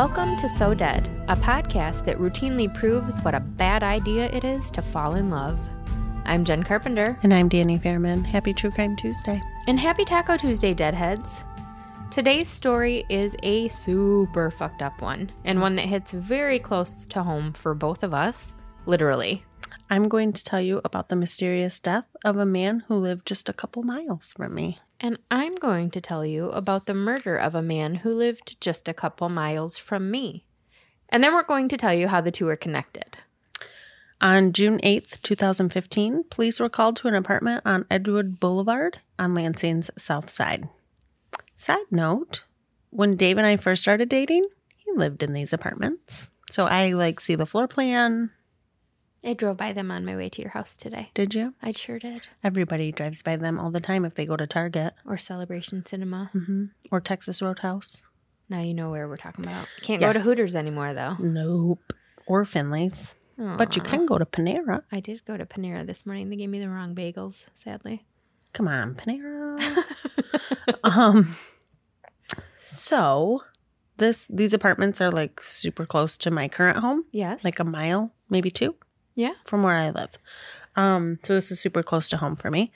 Welcome to So Dead, a podcast that routinely proves what a bad idea it is to fall in love. I'm Jen Carpenter, And I'm Danny Fairman. Happy True Crime Tuesday. and happy Taco Tuesday, Deadheads. Today's story is a super fucked up one, and one that hits very close to home for both of us, literally. I'm going to tell you about the mysterious death of a man who lived just a couple miles from me. And I'm going to tell you about the murder of a man who lived just a couple miles from me. And then we're going to tell you how the two are connected. On June 8th, 2015, police were called to an apartment on Edgewood Boulevard on Lansing's south side. Side note, when Dave and I first started dating, he lived in these apartments. So I like see the floor plan. I drove by them on my way to your house today. Did you? I sure did. Everybody drives by them all the time if they go to Target Or Celebration Cinema. hmm or Texas Roadhouse. Now you know where we're talking about. Can't go to Hooters anymore, though. Nope. Or Finley's. But you can go to Panera. I did go to Panera this morning. They gave me the wrong bagels, sadly. Come on, Panera. um so this these apartments are like super close to my current home, Yes. like a mile, maybe two yeah. from where I live. Um so this is super close to home for me.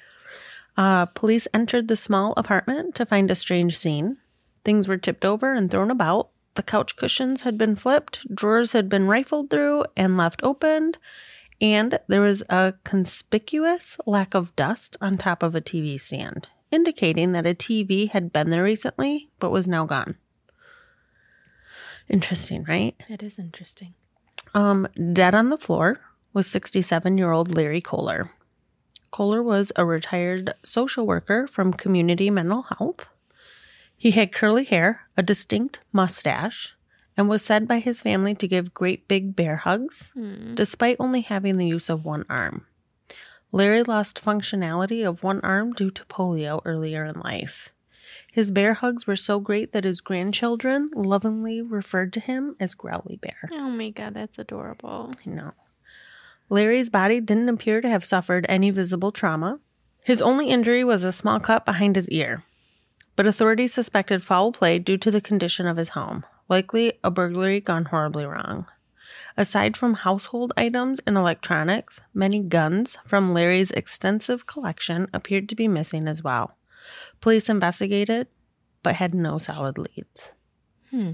Uh police entered the small apartment to find a strange scene. Things were tipped over and thrown about. The couch cushions had been flipped, drawers had been rifled through and left opened, and there was a conspicuous lack of dust on top of a TV stand, indicating that a TV had been there recently but was now gone. Interesting, right? That is interesting. Um, dead on the floor was 67 year old Larry Kohler. Kohler was a retired social worker from Community Mental Health. He had curly hair, a distinct mustache, and was said by his family to give great big bear hugs, Hmm. despite only having the use of one arm. Larry lost functionality of one arm due to polio earlier in life. His bear hugs were so great that his grandchildren lovingly referred to him as Growly Bear. Oh my god, that's adorable. I know. Larry's body didn't appear to have suffered any visible trauma. His only injury was a small cut behind his ear. But authorities suspected foul play due to the condition of his home, likely a burglary gone horribly wrong. Aside from household items and electronics, many guns from Larry's extensive collection appeared to be missing as well. Police investigated, but had no solid leads. Hmm.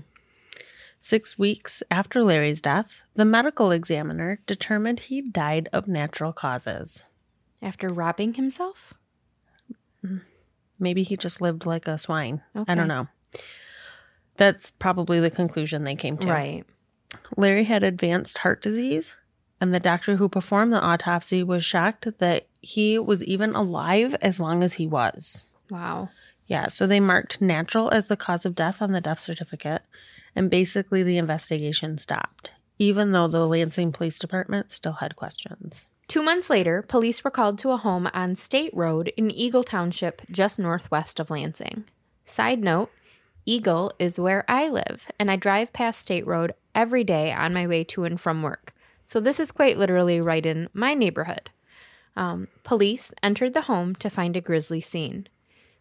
Six weeks after Larry's death, the medical examiner determined he died of natural causes. After robbing himself? Maybe he just lived like a swine. I don't know. That's probably the conclusion they came to. Right. Larry had advanced heart disease, and the doctor who performed the autopsy was shocked that he was even alive as long as he was. Wow. Yeah, so they marked natural as the cause of death on the death certificate, and basically the investigation stopped, even though the Lansing Police Department still had questions. Two months later, police were called to a home on State Road in Eagle Township, just northwest of Lansing. Side note Eagle is where I live, and I drive past State Road every day on my way to and from work. So this is quite literally right in my neighborhood. Um, police entered the home to find a grisly scene.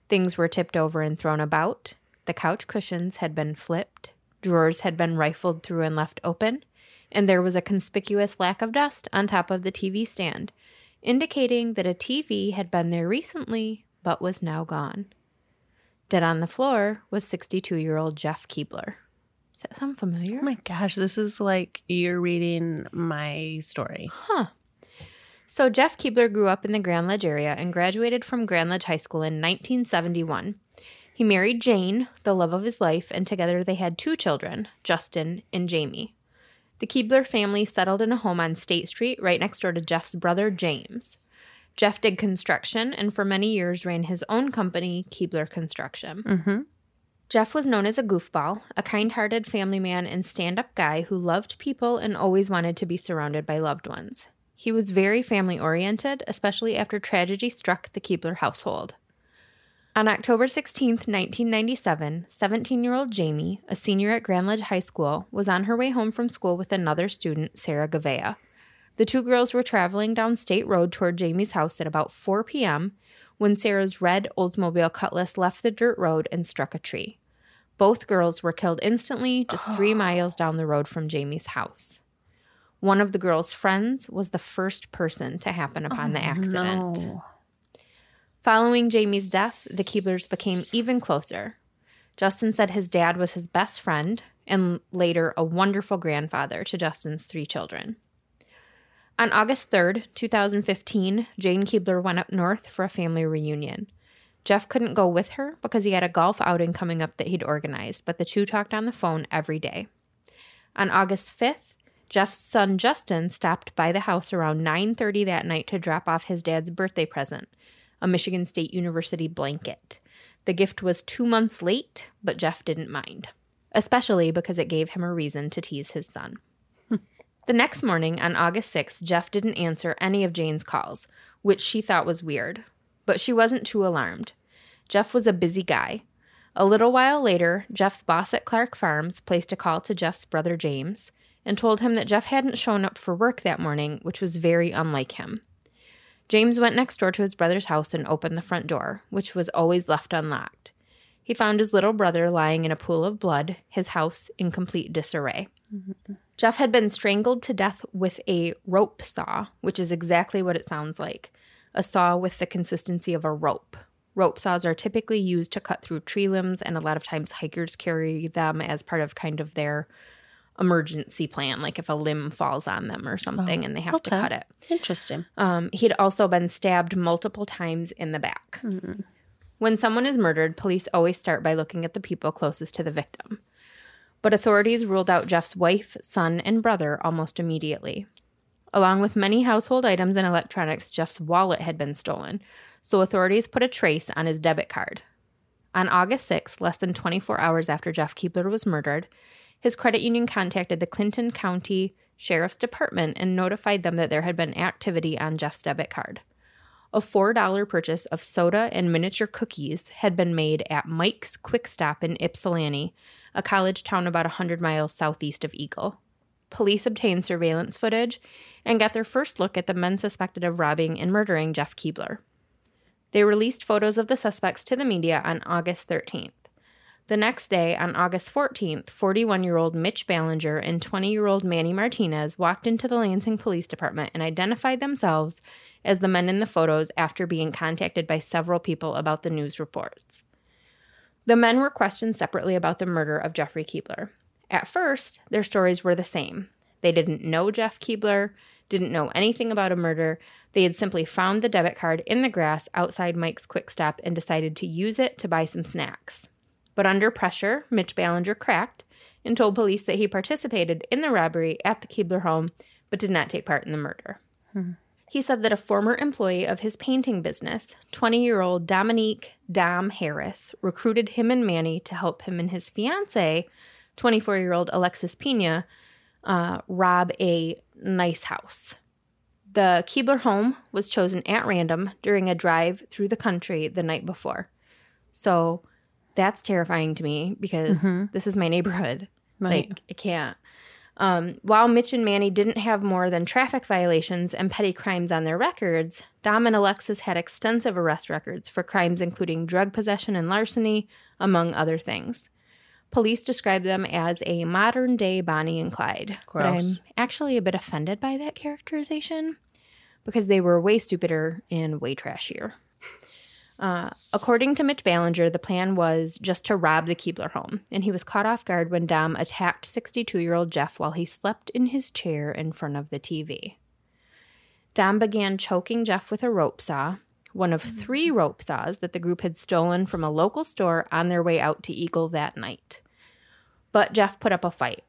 Things were tipped over and thrown about. The couch cushions had been flipped. Drawers had been rifled through and left open. And there was a conspicuous lack of dust on top of the TV stand, indicating that a TV had been there recently but was now gone. Dead on the floor was 62 year old Jeff Keebler. Does that sound familiar? Oh my gosh, this is like you're reading my story. Huh. So Jeff Keebler grew up in the Grand Ledge area and graduated from Grand Ledge High School in 1971. He married Jane, the love of his life, and together they had two children, Justin and Jamie. The Keebler family settled in a home on State Street right next door to Jeff's brother James. Jeff did construction and for many years ran his own company, Keebler Construction. Mm-hmm. Jeff was known as a goofball, a kind hearted family man and stand up guy who loved people and always wanted to be surrounded by loved ones. He was very family oriented, especially after tragedy struck the Keebler household. On October 16, 1997, 17 year old Jamie, a senior at Grand Ledge High School, was on her way home from school with another student, Sarah Gavea. The two girls were traveling down State Road toward Jamie's house at about 4 p.m. when Sarah's red Oldsmobile Cutlass left the dirt road and struck a tree. Both girls were killed instantly, just three miles down the road from Jamie's house. One of the girls' friends was the first person to happen upon the oh, accident. No. Following Jamie's death, the Keeblers became even closer. Justin said his dad was his best friend and later a wonderful grandfather to Justin's three children. On August 3rd, 2015, Jane Keebler went up north for a family reunion. Jeff couldn't go with her because he had a golf outing coming up that he'd organized, but the two talked on the phone every day. On August 5th, Jeff's son Justin stopped by the house around 9:30 that night to drop off his dad's birthday present, a Michigan State University blanket. The gift was 2 months late, but Jeff didn't mind, especially because it gave him a reason to tease his son. the next morning on August 6th, Jeff didn't answer any of Jane's calls, which she thought was weird, but she wasn't too alarmed. Jeff was a busy guy. A little while later, Jeff's boss at Clark Farms placed a call to Jeff's brother James and told him that Jeff hadn't shown up for work that morning, which was very unlike him. James went next door to his brother's house and opened the front door, which was always left unlocked. He found his little brother lying in a pool of blood, his house in complete disarray. Jeff had been strangled to death with a rope saw, which is exactly what it sounds like a saw with the consistency of a rope. Rope saws are typically used to cut through tree limbs, and a lot of times hikers carry them as part of kind of their emergency plan, like if a limb falls on them or something and they have to cut it. Interesting. Um, he'd also been stabbed multiple times in the back. When someone is murdered, police always start by looking at the people closest to the victim. But authorities ruled out Jeff's wife, son, and brother almost immediately. Along with many household items and electronics, Jeff's wallet had been stolen, so authorities put a trace on his debit card. On August 6th, less than 24 hours after Jeff Keebler was murdered, his credit union contacted the Clinton County Sheriff's Department and notified them that there had been activity on Jeff's debit card. A $4 purchase of soda and miniature cookies had been made at Mike's Quick Stop in Ypsilanti, a college town about 100 miles southeast of Eagle. Police obtained surveillance footage and got their first look at the men suspected of robbing and murdering Jeff Keebler. They released photos of the suspects to the media on August 13th. The next day, on August 14th, 41 year old Mitch Ballinger and 20 year old Manny Martinez walked into the Lansing Police Department and identified themselves as the men in the photos after being contacted by several people about the news reports. The men were questioned separately about the murder of Jeffrey Keebler. At first, their stories were the same. They didn't know Jeff Keebler, didn't know anything about a murder. They had simply found the debit card in the grass outside Mike's Quick Stop and decided to use it to buy some snacks. But under pressure, Mitch Ballinger cracked and told police that he participated in the robbery at the Keebler home but did not take part in the murder. He said that a former employee of his painting business, 20 year old Dominique Dom Harris, recruited him and Manny to help him and his fiance, 24 year old Alexis Pina, uh, rob a nice house. The Keebler home was chosen at random during a drive through the country the night before. So that's terrifying to me because this is my neighborhood. Right. Like, I can't. Um, while Mitch and Manny didn't have more than traffic violations and petty crimes on their records, Dom and Alexis had extensive arrest records for crimes including drug possession and larceny, among other things. Police described them as a modern day Bonnie and Clyde. But I'm actually a bit offended by that characterization because they were way stupider and way trashier. Uh, according to Mitch Ballinger, the plan was just to rob the Keebler home, and he was caught off guard when Dom attacked 62 year old Jeff while he slept in his chair in front of the TV. Dom began choking Jeff with a rope saw, one of three rope saws that the group had stolen from a local store on their way out to Eagle that night. But Jeff put up a fight.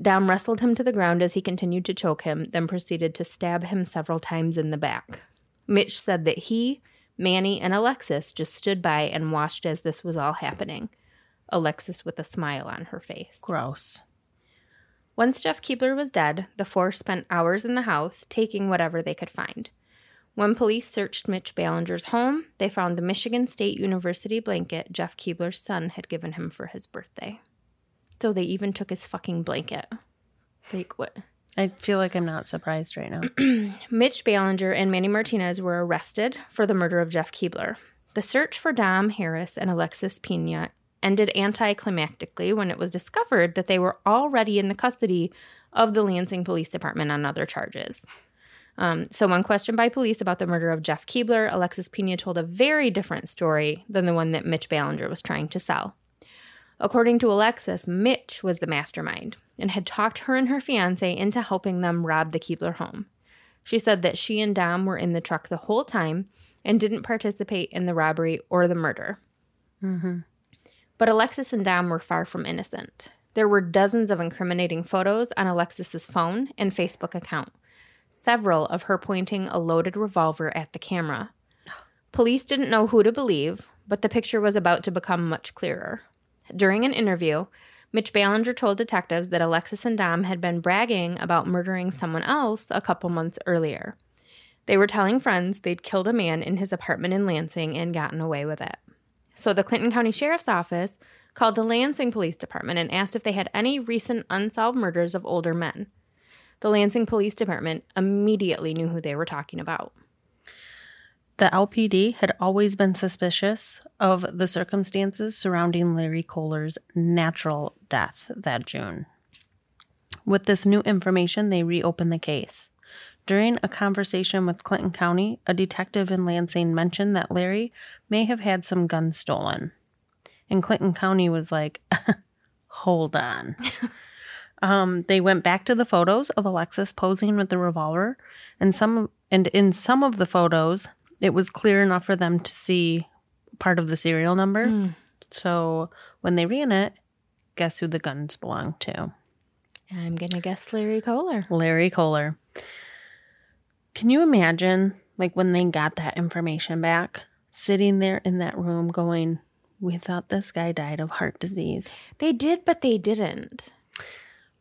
Dom wrestled him to the ground as he continued to choke him, then proceeded to stab him several times in the back. Mitch said that he, Manny, and Alexis just stood by and watched as this was all happening. Alexis with a smile on her face. Gross. Once Jeff Keebler was dead, the four spent hours in the house taking whatever they could find. When police searched Mitch Ballinger's home, they found the Michigan State University blanket Jeff Keebler's son had given him for his birthday. So they even took his fucking blanket. Like, what? I feel like I'm not surprised right now. Mitch Ballinger and Manny Martinez were arrested for the murder of Jeff Keebler. The search for Dom Harris and Alexis Pina ended anticlimactically when it was discovered that they were already in the custody of the Lansing Police Department on other charges. Um, so, when questioned by police about the murder of Jeff Keebler, Alexis Pena told a very different story than the one that Mitch Ballinger was trying to sell. According to Alexis, Mitch was the mastermind and had talked her and her fiance into helping them rob the Keebler home. She said that she and Dom were in the truck the whole time and didn't participate in the robbery or the murder. Mm-hmm. But Alexis and Dom were far from innocent. There were dozens of incriminating photos on Alexis's phone and Facebook account, several of her pointing a loaded revolver at the camera. Police didn't know who to believe, but the picture was about to become much clearer. During an interview, Mitch Ballinger told detectives that Alexis and Dom had been bragging about murdering someone else a couple months earlier. They were telling friends they'd killed a man in his apartment in Lansing and gotten away with it. So the Clinton County Sheriff's Office called the Lansing Police Department and asked if they had any recent unsolved murders of older men. The Lansing Police Department immediately knew who they were talking about. The LPD had always been suspicious of the circumstances surrounding Larry Kohler's natural death that June. With this new information, they reopened the case. During a conversation with Clinton County, a detective in Lansing mentioned that Larry may have had some guns stolen. And Clinton County was like, hold on. um, they went back to the photos of Alexis posing with the revolver, and some and in some of the photos, it was clear enough for them to see part of the serial number. Mm. So when they ran it, guess who the guns belonged to? I'm going to guess Larry Kohler. Larry Kohler. Can you imagine, like, when they got that information back, sitting there in that room going, We thought this guy died of heart disease? They did, but they didn't.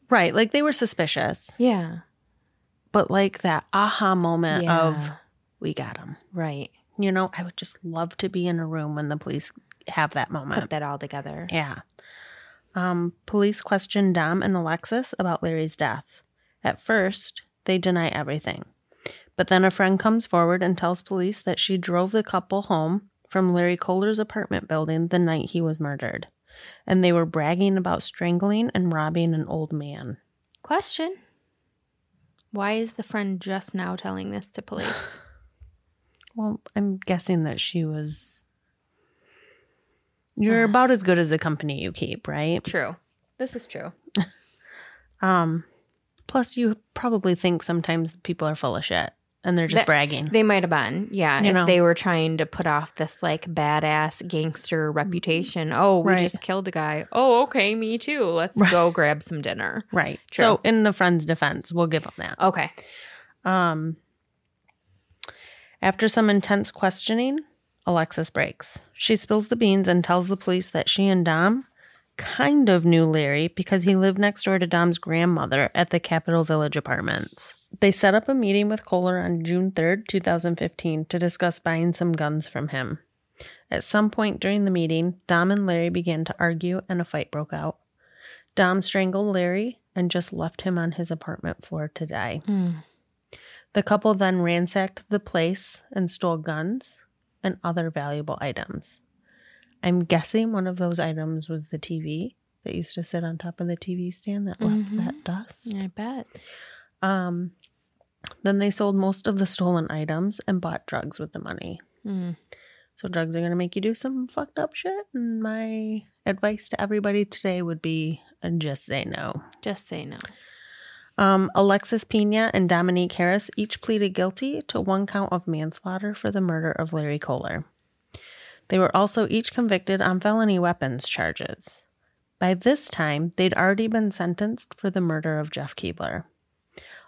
Right. Like, they were suspicious, Yeah. but like that aha moment of, Yeah. We got him. Right. You know, I would just love to be in a room when the police have that moment. Put that all together. Yeah. Um, police question Dom and Alexis about Larry's death. At first, they deny everything. But then a friend comes forward and tells police that she drove the couple home from Larry Kohler's apartment building the night he was murdered. And they were bragging about strangling and robbing an old man. Question Why is the friend just now telling this to police? Well, I'm guessing that she was. You're about as good as the company you keep, right? true. This is true. Um, plus, you probably think sometimes people are full of shit and they're just That- bragging. They might have been. Yeah. You if know. they were trying to put off this like badass gangster reputation. Oh, we Right. just killed a guy. Oh, okay. Me too. Let's go grab some dinner. right. True. So, in the friend's defense, we'll give them that. Okay. Um, after some intense questioning, Alexis breaks. She spills the beans and tells the police that she and Dom kind of knew Larry because he lived next door to Dom's grandmother at the Capitol Village Apartments. They set up a meeting with Kohler on June 3rd, 2015, to discuss buying some guns from him. At some point during the meeting, Dom and Larry began to argue and a fight broke out. Dom strangled Larry and just left him on his apartment floor to die. Mm. The couple then ransacked the place and stole guns and other valuable items. I'm guessing one of those items was the TV that used to sit on top of the TV stand that left Mhm. that dust. I bet. Um, then they sold most of the stolen items and bought drugs with the money. Mm. So drugs are going to make you do some fucked up shit. And my advice to everybody today would be uh, just say no. Just say no. Um, Alexis Pena and Dominique Harris each pleaded guilty to one count of manslaughter for the murder of Larry Kohler. They were also each convicted on felony weapons charges. By this time, they'd already been sentenced for the murder of Jeff Keebler.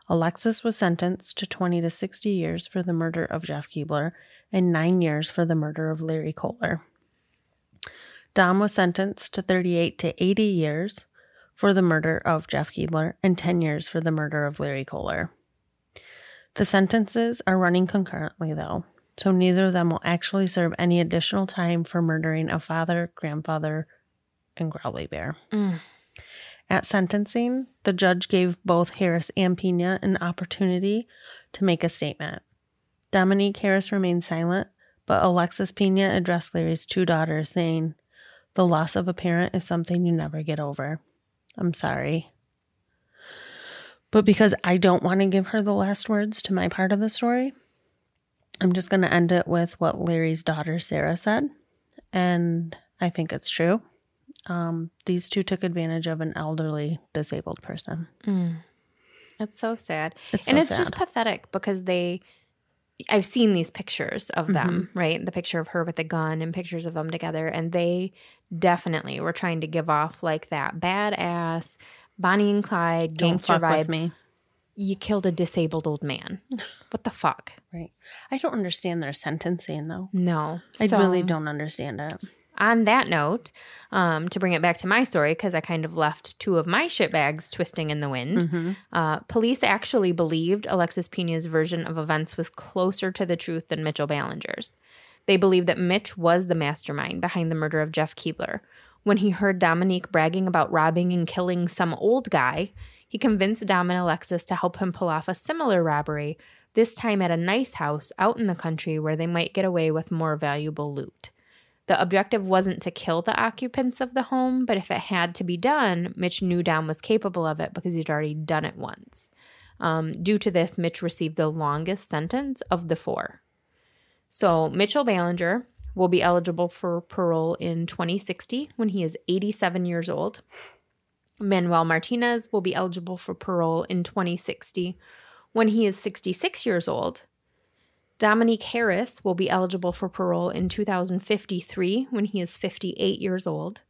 Alexis was sentenced to 20 to 60 years for the murder of Jeff Keebler and nine years for the murder of Larry Kohler. Dom was sentenced to 38 to 80 years for the murder of Jeff Keebler and 10 years for the murder of Larry Kohler. The sentences are running concurrently, though, so neither of them will actually serve any additional time for murdering a father, grandfather, and Growly Bear. Mm. At sentencing, the judge gave both Harris and Pena an opportunity to make a statement. Dominique Harris remained silent, but Alexis Pena addressed Larry's two daughters, saying, The loss of a parent is something you never get over. I'm sorry. But because I don't want to give her the last words to my part of the story, I'm just going to end it with what Larry's daughter, Sarah, said. And I think it's true. Um, these two took advantage of an elderly disabled person. Mm. It's so sad. It's and so it's just pathetic because they I've seen these pictures of them, Mm-hmm. right? The picture of her with the gun and pictures of them together and they definitely were trying to give off like that badass Bonnie and Clyde Don't gangster vibe. me. You killed a disabled old man. What the fuck? Right. I don't understand their sentencing though. No. I So- really don't understand it. On that note, um, to bring it back to my story, because I kind of left two of my shit bags twisting in the wind, Mm-hmm. uh, police actually believed Alexis Pina's version of events was closer to the truth than Mitchell Ballinger's. They believed that Mitch was the mastermind behind the murder of Jeff Keebler. When he heard Dominique bragging about robbing and killing some old guy, he convinced Dom and Alexis to help him pull off a similar robbery, this time at a nice house out in the country where they might get away with more valuable loot. The objective wasn't to kill the occupants of the home, but if it had to be done, Mitch knew Dom was capable of it because he'd already done it once. Um, due to this, Mitch received the longest sentence of the four. So, Mitchell Ballinger will be eligible for parole in 2060 when he is 87 years old. Manuel Martinez will be eligible for parole in 2060 when he is 66 years old. Dominique Harris will be eligible for parole in 2053 when he is 58 years old.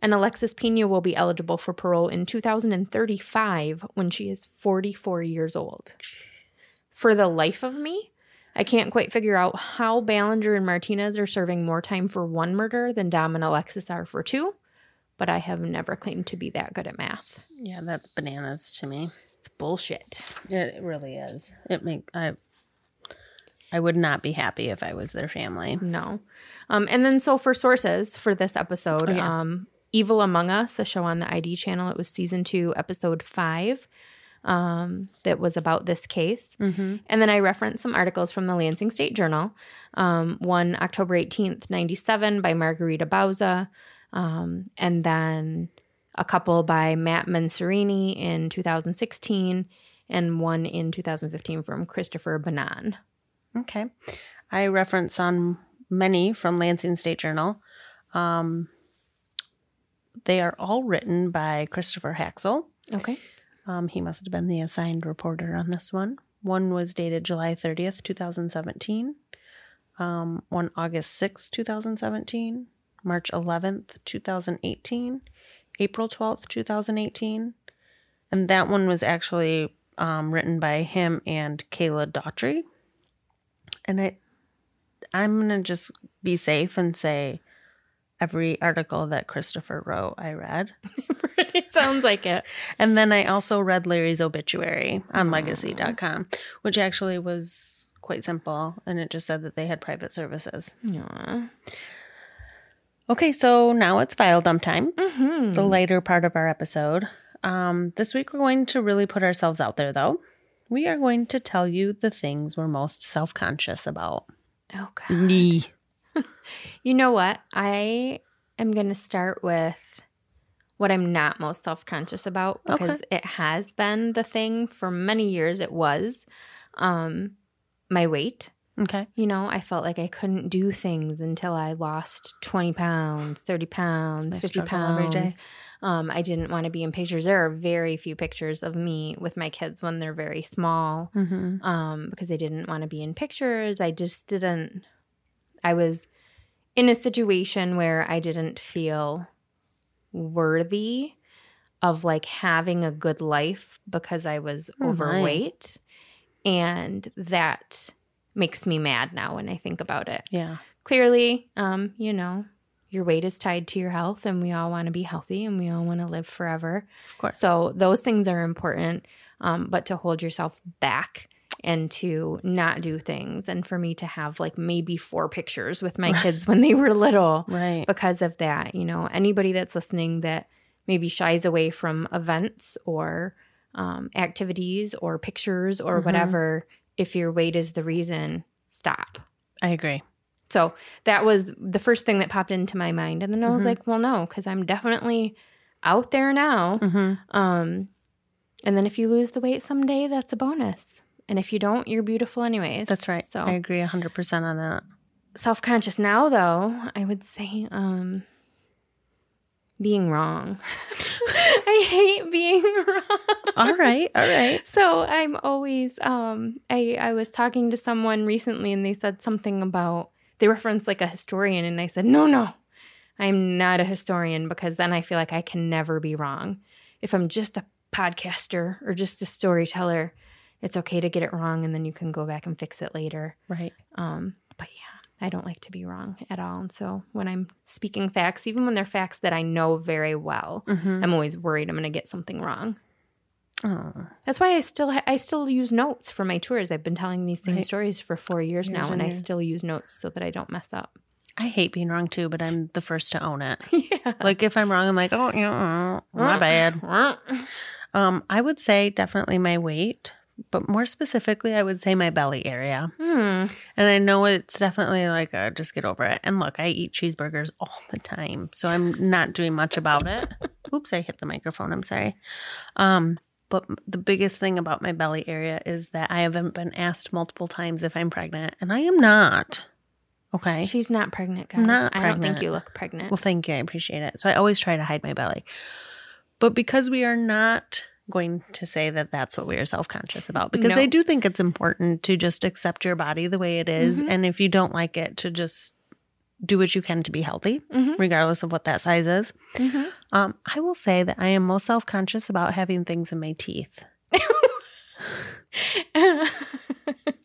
And Alexis Pina will be eligible for parole in 2035 when she is 44 years old. For the life of me, I can't quite figure out how Ballinger and Martinez are serving more time for one murder than Dom and Alexis are for two, but I have never claimed to be that good at math. Yeah, that's bananas to me. It's bullshit. It really is. It make I I would not be happy if I was their family. No. Um, and then so for sources for this episode, Oh, yeah. um, Evil Among Us, a show on the ID channel, it was season two, episode five, um, that was about this case. Mm-hmm. And then I referenced some articles from the Lansing State Journal. Um, one October 18th, 97 by Margarita Bauza. Um, and then a couple by Matt Mencarini in 2016 and one in 2015 from Christopher Banan. Okay. I reference on many from Lansing State Journal. Um, they are all written by Christopher Haxel. Okay. Um, he must have been the assigned reporter on this one. One was dated July 30th, 2017. Um, one August 6th, 2017. March 11th, 2018. April 12th, 2018. And that one was actually um, written by him and Kayla Daughtry. And I, I'm going to just be safe and say every article that Christopher wrote, I read. it sounds like it. And then I also read Larry's obituary on legacy.com, which actually was quite simple. And it just said that they had private services. Aw. Okay, so now it's file dump time, Mhm. the later part of our episode. Um, this week we're going to really put ourselves out there, though. We are going to tell you the things we're most self conscious about. Oh god. Nee. You know what? I am going to start with what I'm not most self-conscious about because it has been the thing for many years it was um my weight. Okay. You know, I felt like I couldn't do things until I lost 20 pounds, 30 pounds, 50 struggle every day. pounds. Um, I didn't want to be in pictures. There are very few pictures of me with my kids when they're very small Mm-hmm. um, because I didn't want to be in pictures. I just didn't. I was in a situation where I didn't feel worthy of like having a good life because I was my. overweight. And that makes me mad now when I think about it. Yeah. Clearly, um, you know, your weight is tied to your health and we all want to be healthy and we all want to live forever. Of course. So those things are important, um, but to hold yourself back and to not do things, and for me to have like maybe four pictures with my kids when they were little right. because of that. You know, anybody that's listening that maybe shies away from events or um, activities or pictures or Mhm. whatever, if your weight is the reason, stop. I agree. So that was the first thing that popped into my mind. And then I was Mhm. like, well, no, because I'm definitely out there now. Mm-hmm. Um, and then if you lose the weight someday, that's a bonus. And if you don't, you're beautiful anyways. That's right. So I agree 100% on that. self conscious now, though, I would say um, being wrong. I hate being wrong. All right. All right. So I'm always um I I was talking to someone recently and they said something about they referenced like a historian and I said, "No, no. I'm not a historian because then I feel like I can never be wrong. If I'm just a podcaster or just a storyteller, it's okay to get it wrong and then you can go back and fix it later." Right. Um but yeah, I don't like to be wrong at all. And so when I'm speaking facts, even when they're facts that I know very well, Mm-hmm. I'm always worried I'm going to get something wrong. Oh, That's why I still ha- I still use notes for my tours. I've been telling these same Right. stories for four years, Years now, and and I still use notes so that I don't mess up. I hate being wrong too, but I'm the first to own it. yeah. Like if I'm wrong, I'm like, oh, yeah, my bad. Um, I would say definitely my weight, but more specifically, I would say my belly area. Hmm. And I know it's definitely like a just get over it. And look, I eat cheeseburgers all the time, so I'm not doing much about it. Oops, I hit the microphone. I'm sorry. Um, but the biggest thing about my belly area is that I haven't been asked multiple times if I'm pregnant, and I am not. Okay. She's not pregnant, guys. I'm not I don't think you look pregnant. Well, thank you. I appreciate it. So I always try to hide my belly. But because we are not going to say that that's what we are self conscious about, because No. I do think it's important to just accept your body the way it is, Mhm. And if you don't like it, to just do what you can to be healthy, Mhm. regardless of what that size is. Mhm. Um, I will say that I am most self conscious about having things in my teeth.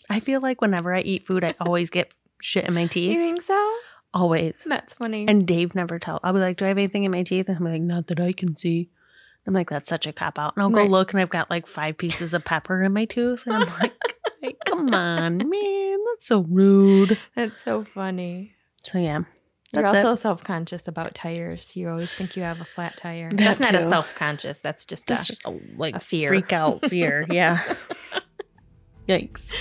I feel like whenever I eat food, I always get shit in my teeth. you think so? Always. That's funny. And Dave never tell. I'll be like, "Do I have anything in my teeth?" And I'm like, "Not that I can see." I'm like, "That's such a cop out." And I'll go Right. look, and I've got like five pieces of pepper in my tooth, and I'm like, like, "Come on, man, that's so rude." That's so funny. So yeah, You're also self conscious about tires. You always think you have a flat tire. That that's not a self conscious. That's just That's a, just a like a fear. freak out fear. Yeah. Yikes.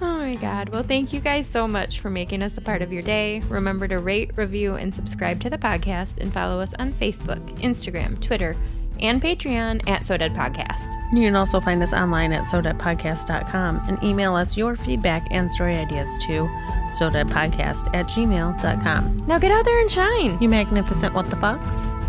Oh my God. Well, thank you guys so much for making us a part of your day. Remember to rate, review, and subscribe to the podcast and follow us on Facebook, Instagram, Twitter, and Patreon at So Dead Podcast. You can also find us online at sodeadpodcast.com and email us your feedback and story ideas to sodeadpodcast at gmail.com. Now get out there and shine. You magnificent what the fucks.